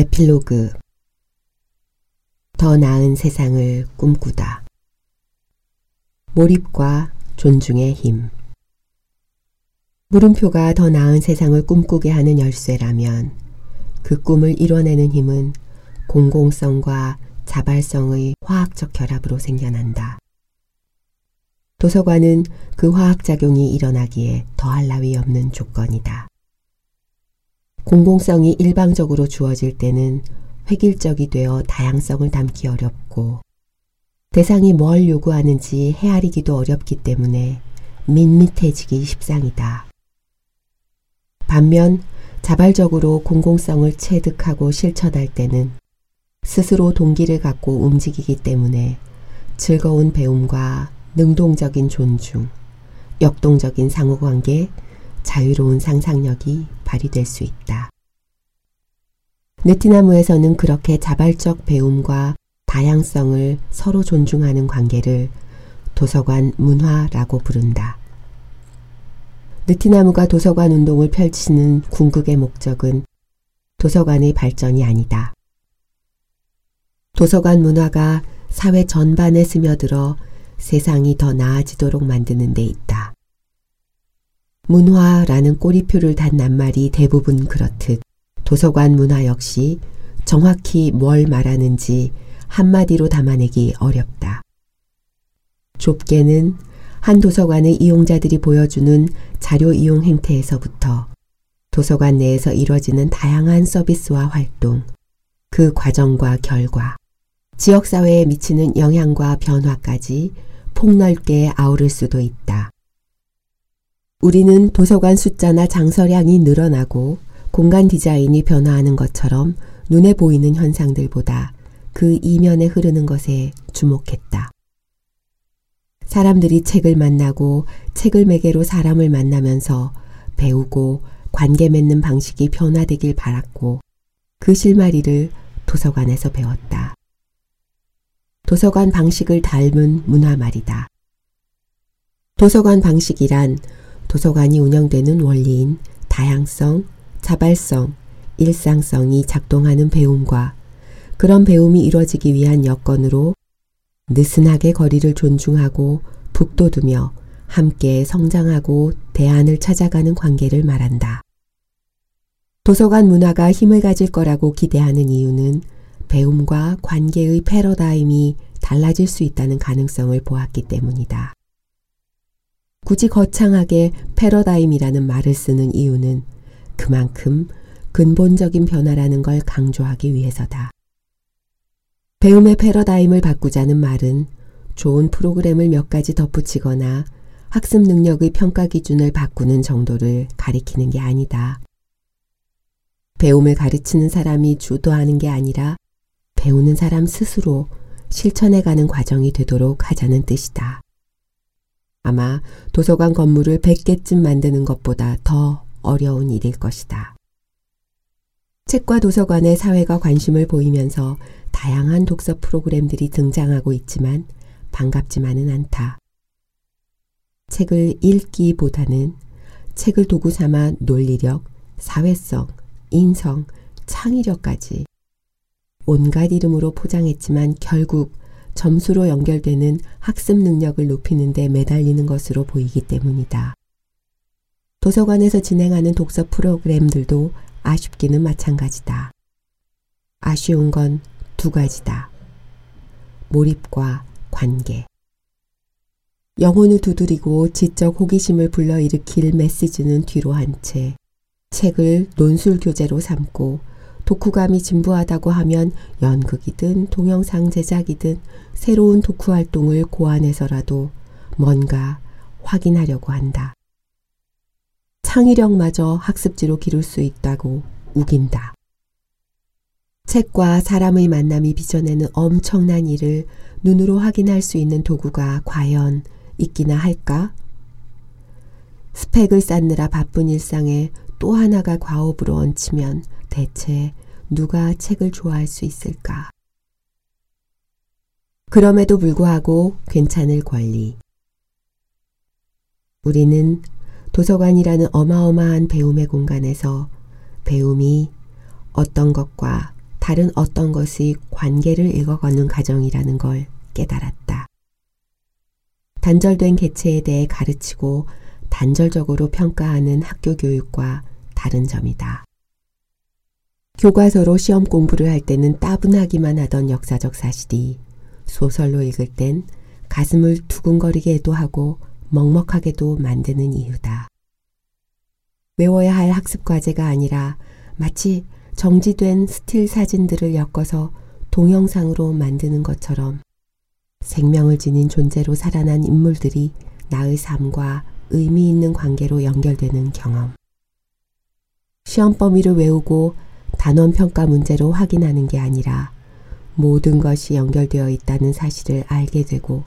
에필로그 더 나은 세상을 꿈꾸다 몰입과 존중의 힘 물음표가 더 나은 세상을 꿈꾸게 하는 열쇠라면 그 꿈을 이뤄내는 힘은 공공성과 자발성의 화학적 결합으로 생겨난다. 도서관은 그 화학작용이 일어나기에 더할 나위 없는 조건이다. 공공성이 일방적으로 주어질 때는 획일적이 되어 다양성을 담기 어렵고 대상이 뭘 요구하는지 헤아리기도 어렵기 때문에 밋밋해지기 십상이다. 반면 자발적으로 공공성을 체득하고 실천할 때는 스스로 동기를 갖고 움직이기 때문에 즐거운 배움과 능동적인 존중, 역동적인 상호관계, 자유로운 상상력이 발휘될 수 있다. 느티나무에서는 그렇게 자발적 배움과 다양성을 서로 존중하는 관계를 도서관 문화라고 부른다. 느티나무가 도서관 운동을 펼치는 궁극의 목적은 도서관의 발전이 아니다. 도서관 문화가 사회 전반에 스며들어 세상이 더 나아지도록 만드는 데 있다. 문화라는 꼬리표를 단 낱말이 대부분 그렇듯 도서관 문화 역시 정확히 뭘 말하는지 한마디로 담아내기 어렵다. 좁게는 한 도서관의 이용자들이 보여주는 자료 이용 행태에서부터 도서관 내에서 이뤄지는 다양한 서비스와 활동, 그 과정과 결과, 지역사회에 미치는 영향과 변화까지 폭넓게 아우를 수도 있다. 우리는 도서관 숫자나 장서량이 늘어나고 공간 디자인이 변화하는 것처럼 눈에 보이는 현상들보다 그 이면에 흐르는 것에 주목했다. 사람들이 책을 만나고 책을 매개로 사람을 만나면서 배우고 관계 맺는 방식이 변화되길 바랐고 그 실마리를 도서관에서 배웠다. 도서관 방식을 닮은 문화 말이다. 도서관 방식이란 도서관이 운영되는 원리인 다양성, 자발성, 일상성이 작동하는 배움과 그런 배움이 이루어지기 위한 여건으로 느슨하게 거리를 존중하고 북돋우며 함께 성장하고 대안을 찾아가는 관계를 말한다. 도서관 문화가 힘을 가질 거라고 기대하는 이유는 배움과 관계의 패러다임이 달라질 수 있다는 가능성을 보았기 때문이다. 굳이 거창하게 패러다임이라는 말을 쓰는 이유는 그만큼 근본적인 변화라는 걸 강조하기 위해서다. 배움의 패러다임을 바꾸자는 말은 좋은 프로그램을 몇 가지 덧붙이거나 학습 능력의 평가 기준을 바꾸는 정도를 가리키는 게 아니다. 배움을 가르치는 사람이 주도하는 게 아니라 배우는 사람 스스로 실천해가는 과정이 되도록 하자는 뜻이다. 아마 도서관 건물을 100개쯤 만드는 것보다 더 어려운 일일 것이다. 책과 도서관에 사회가 관심을 보이면서 다양한 독서 프로그램들이 등장하고 있지만 반갑지만은 않다. 책을 읽기보다는 책을 도구 삼아 논리력, 사회성, 인성, 창의력까지 온갖 이름으로 포장했지만 결국 점수로 연결되는 학습 능력을 높이는 데 매달리는 것으로 보이기 때문이다. 도서관에서 진행하는 독서 프로그램들도 아쉽기는 마찬가지다. 아쉬운 건 두 가지다. 몰입과 관계. 영혼을 두드리고 지적 호기심을 불러일으킬 메시지는 뒤로 한 채 책을 논술 교재로 삼고 독후감이 진부하다고 하면 연극이든 동영상 제작이든 새로운 독후 활동을 고안해서라도 뭔가 확인하려고 한다. 창의력마저 학습지로 기를 수 있다고 우긴다. 책과 사람의 만남이 빚어내는 엄청난 일을 눈으로 확인할 수 있는 도구가 과연 있기나 할까? 스펙을 쌓느라 바쁜 일상에 또 하나가 과업으로 얹히면 대체 누가 책을 좋아할 수 있을까? 그럼에도 불구하고 괜찮을 권리. 우리는 도서관이라는 어마어마한 배움의 공간에서 배움이 어떤 것과 다른 어떤 것이 관계를 읽어가는 과정이라는 걸 깨달았다. 단절된 개체에 대해 가르치고 단절적으로 평가하는 학교 교육과 다른 점이다. 교과서로 시험 공부를 할 때는 따분하기만 하던 역사적 사실이 소설로 읽을 땐 가슴을 두근거리게도 하고 먹먹하게도 만드는 이유다. 외워야 할 학습 과제가 아니라 마치 정지된 스틸 사진들을 엮어서 동영상으로 만드는 것처럼 생명을 지닌 존재로 살아난 인물들이 나의 삶과 의미 있는 관계로 연결되는 경험. 시험 범위를 외우고 단원 평가 문제로 확인하는 게 아니라 모든 것이 연결되어 있다는 사실을 알게 되고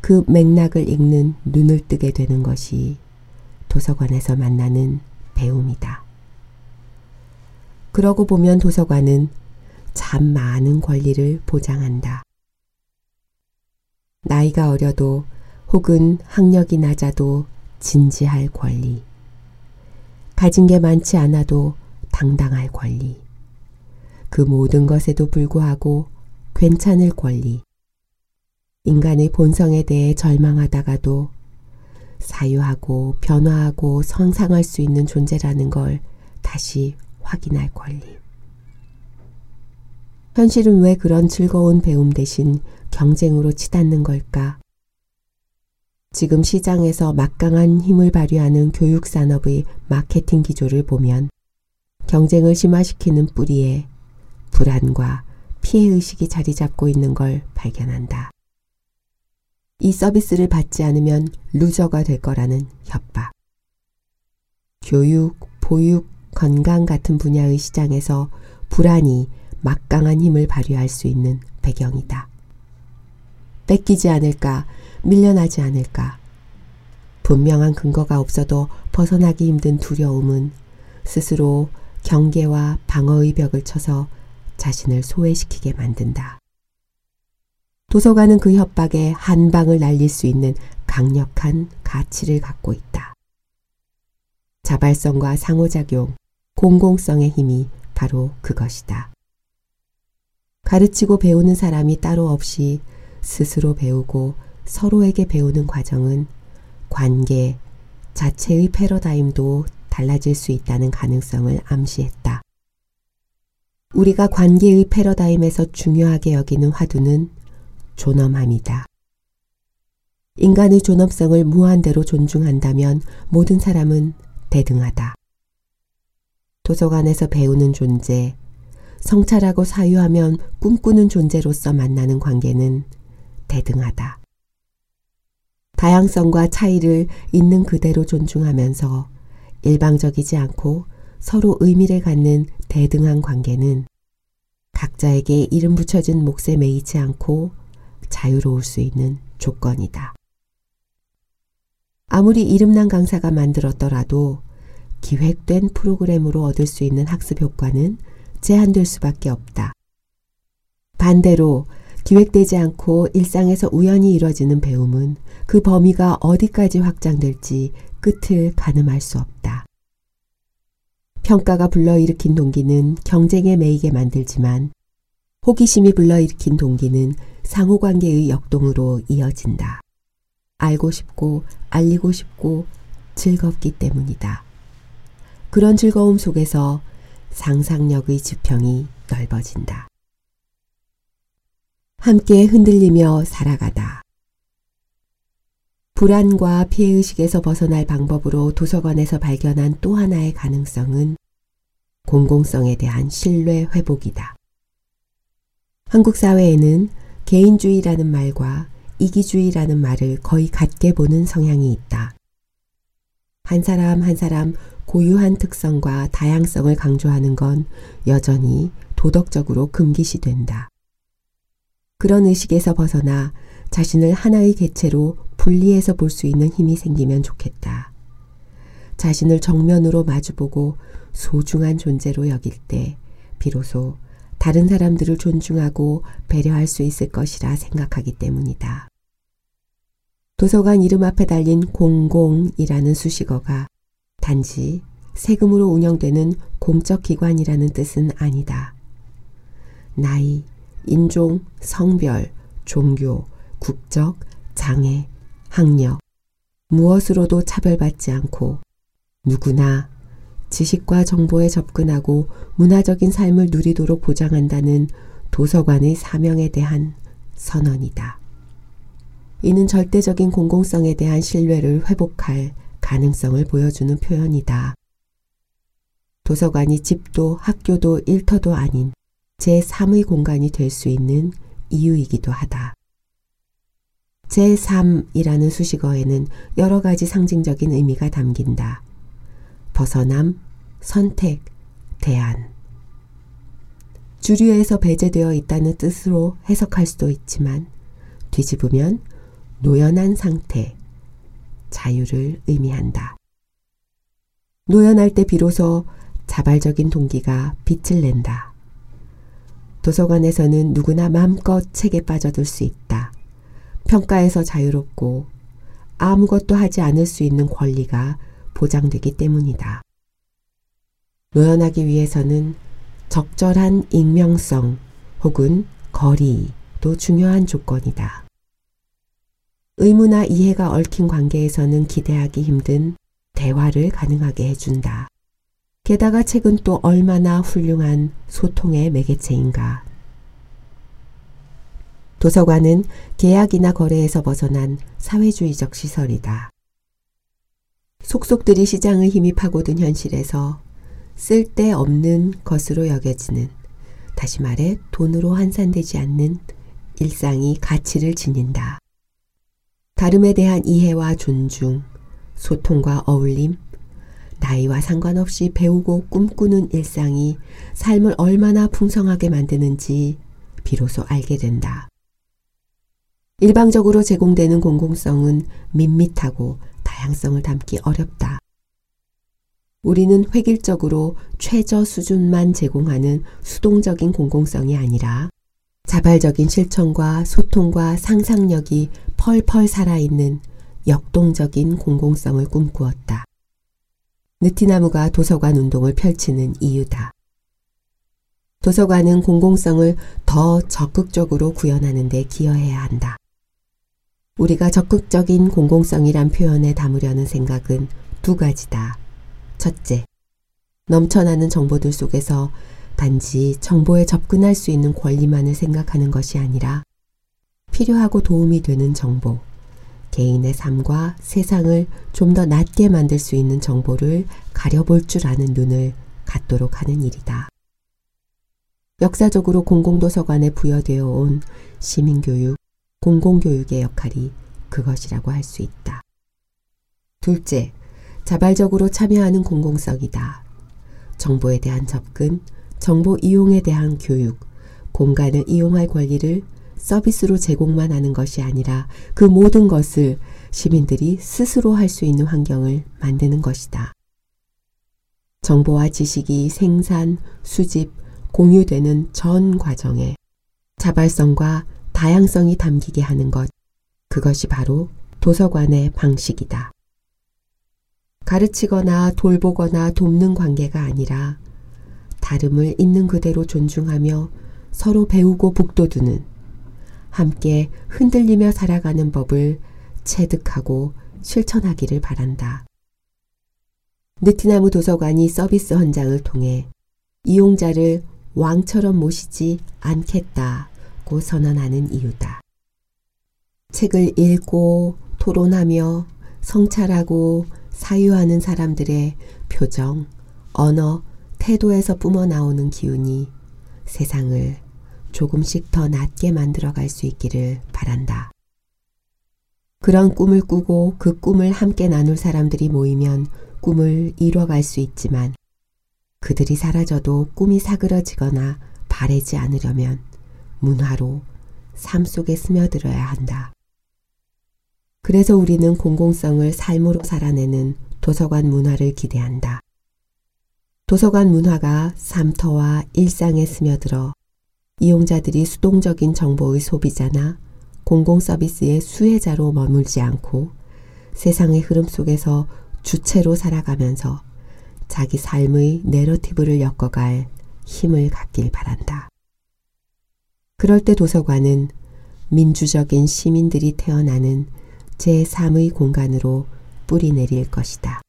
그 맥락을 읽는 눈을 뜨게 되는 것이 도서관에서 만나는 배움이다. 그러고 보면 도서관은 참 많은 권리를 보장한다. 나이가 어려도 혹은 학력이 낮아도 진지할 권리. 가진 게 많지 않아도 당당할 권리. 그 모든 것에도 불구하고 괜찮을 권리. 인간의 본성에 대해 절망하다가도 사유하고 변화하고 성상할 수 있는 존재라는 걸 다시 확인할 권리. 현실은 왜 그런 즐거운 배움 대신 경쟁으로 치닫는 걸까? 지금 시장에서 막강한 힘을 발휘하는 교육산업의 마케팅 기조를 보면 경쟁을 심화시키는 뿌리에 불안과 피해의식이 자리 잡고 있는 걸 발견한다. 이 서비스를 받지 않으면 loser가 될 거라는 협박. 교육, 보육, 건강 같은 분야의 시장에서 불안이 막강한 힘을 발휘할 수 있는 배경이다. 뺏기지 않을까, 밀려나지 않을까. 분명한 근거가 없어도 벗어나기 힘든 두려움은 스스로 경계와 방어의 벽을 쳐서 자신을 소외시키게 만든다. 도서관은 그 협박에 한 방을 날릴 수 있는 강력한 가치를 갖고 있다. 자발성과 상호작용, 공공성의 힘이 바로 그것이다. 가르치고 배우는 사람이 따로 없이 스스로 배우고 서로에게 배우는 과정은 관계 자체의 패러다임도 달라질 수 있다는 가능성을 암시했다. 우리가 관계의 패러다임에서 중요하게 여기는 화두는 존엄함이다. 인간의 존엄성을 무한대로 존중한다면 모든 사람은 대등하다. 도서관에서 배우는 존재, 성찰하고 사유하면 꿈꾸는 존재로서 만나는 관계는 대등하다. 다양성과 차이를 있는 그대로 존중하면서 일방적이지 않고 서로 의미를 갖는 대등한 관계는 각자에게 이름 붙여진 몫에 매이지 않고 자유로울 수 있는 조건이다. 아무리 이름난 강사가 만들었더라도 기획된 프로그램으로 얻을 수 있는 학습 효과는 제한될 수밖에 없다. 반대로 기획되지 않고 일상에서 우연히 이뤄지는 배움은 그 범위가 어디까지 확장될지 끝을 가늠할 수 없다. 평가가 불러일으킨 동기는 경쟁에 매이게 만들지만 호기심이 불러일으킨 동기는 상호관계의 역동으로 이어진다. 알고 싶고 알리고 싶고 즐겁기 때문이다. 그런 즐거움 속에서 상상력의 지평이 넓어진다. 함께 흔들리며 살아가다. 불안과 피해의식에서 벗어날 방법으로 도서관에서 발견한 또 하나의 가능성은 공공성에 대한 신뢰 회복이다. 한국 사회에는 개인주의라는 말과 이기주의라는 말을 거의 같게 보는 성향이 있다. 한 사람 한 사람 고유한 특성과 다양성을 강조하는 건 여전히 도덕적으로 금기시된다. 그런 의식에서 벗어나 자신을 하나의 개체로 분리해서 볼 수 있는 힘이 생기면 좋겠다. 자신을 정면으로 마주보고 소중한 존재로 여길 때 비로소 다른 사람들을 존중하고 배려할 수 있을 것이라 생각하기 때문이다. 도서관 이름 앞에 달린 공공이라는 수식어가 단지 세금으로 운영되는 공적 기관이라는 뜻은 아니다. 나이, 인종, 성별, 종교, 국적, 장애, 학력, 무엇으로도 차별받지 않고 누구나 지식과 정보에 접근하고 문화적인 삶을 누리도록 보장한다는 도서관의 사명에 대한 선언이다. 이는 절대적인 공공성에 대한 신뢰를 회복할 가능성을 보여주는 표현이다. 도서관이 집도 학교도 일터도 아닌 제3의 공간이 될 수 있는 이유이기도 하다. 제3이라는 수식어에는 여러 가지 상징적인 의미가 담긴다. 벗어남, 선택, 대안. 주류에서 배제되어 있다는 뜻으로 해석할 수도 있지만 뒤집으면 노연한 상태, 자유를 의미한다. 노연할 때 비로소 자발적인 동기가 빛을 낸다. 도서관에서는 누구나 마음껏 책에 빠져들 수 있다. 평가에서 자유롭고 아무것도 하지 않을 수 있는 권리가 보장되기 때문이다. 노연하기 위해서는 적절한 익명성 혹은 거리도 중요한 조건이다. 의무나 이해가 얽힌 관계에서는 기대하기 힘든 대화를 가능하게 해준다. 게다가 책은 또 얼마나 훌륭한 소통의 매개체인가. 도서관은 계약이나 거래에서 벗어난 사회주의적 시설이다. 속속들이 시장을 힘이 파고든 현실에서 쓸데없는 것으로 여겨지는 다시 말해 돈으로 환산되지 않는 일상이 가치를 지닌다. 다름에 대한 이해와 존중, 소통과 어울림, 나이와 상관없이 배우고 꿈꾸는 일상이 삶을 얼마나 풍성하게 만드는지 비로소 알게 된다. 일방적으로 제공되는 공공성은 밋밋하고 다양성을 담기 어렵다. 우리는 획일적으로 최저 수준만 제공하는 수동적인 공공성이 아니라 자발적인 실천과 소통과 상상력이 펄펄 살아있는 역동적인 공공성을 꿈꾸었다. 느티나무가 도서관 운동을 펼치는 이유다. 도서관은 공공성을 더 적극적으로 구현하는 데 기여해야 한다. 우리가 적극적인 공공성이란 표현에 담으려는 생각은 두 가지다. 첫째, 넘쳐나는 정보들 속에서 단지 정보에 접근할 수 있는 권리만을 생각하는 것이 아니라 필요하고 도움이 되는 정보, 개인의 삶과 세상을 좀 더 낫게 만들 수 있는 정보를 가려볼 줄 아는 눈을 갖도록 하는 일이다. 역사적으로 공공도서관에 부여되어 온 시민교육, 공공교육의 역할이 그것이라고 할 수 있다. 둘째, 자발적으로 참여하는 공공성이다. 정보에 대한 접근, 정보 이용에 대한 교육, 공간을 이용할 권리를 서비스로 제공만 하는 것이 아니라 그 모든 것을 시민들이 스스로 할 수 있는 환경을 만드는 것이다. 정보와 지식이 생산, 수집, 공유되는 전 과정에 자발성과 다양성이 담기게 하는 것, 그것이 바로 도서관의 방식이다. 가르치거나 돌보거나 돕는 관계가 아니라 다름을 있는 그대로 존중하며 서로 배우고 북돋우는 함께 흔들리며 살아가는 법을 체득하고 실천하기를 바란다. 느티나무 도서관이 서비스 헌장을 통해 이용자를 왕처럼 모시지 않겠다 고 선언하는 이유다. 책을 읽고 토론하며 성찰하고 사유하는 사람들의 표정, 언어, 태도에서 뿜어 나오는 기운이 세상을 조금씩 더 낫게 만들어 갈 수 있기를 바란다. 그런 꿈을 꾸고 그 꿈을 함께 나눌 사람들이 모이면 꿈을 이뤄갈 수 있지만 그들이 사라져도 꿈이 사그러지거나 바래지 않으려면 문화로 삶 속에 스며들어야 한다. 그래서 우리는 공공성을 삶으로 살아내는 도서관 문화를 기대한다. 도서관 문화가 삶터와 일상에 스며들어 이용자들이 수동적인 정보의 소비자나 공공 서비스의 수혜자로 머물지 않고 세상의 흐름 속에서 주체로 살아가면서 자기 삶의 내러티브를 엮어갈 힘을 갖길 바란다. 그럴 때 도서관은 민주적인 시민들이 태어나는 제3의 공간으로 뿌리 내릴 것이다.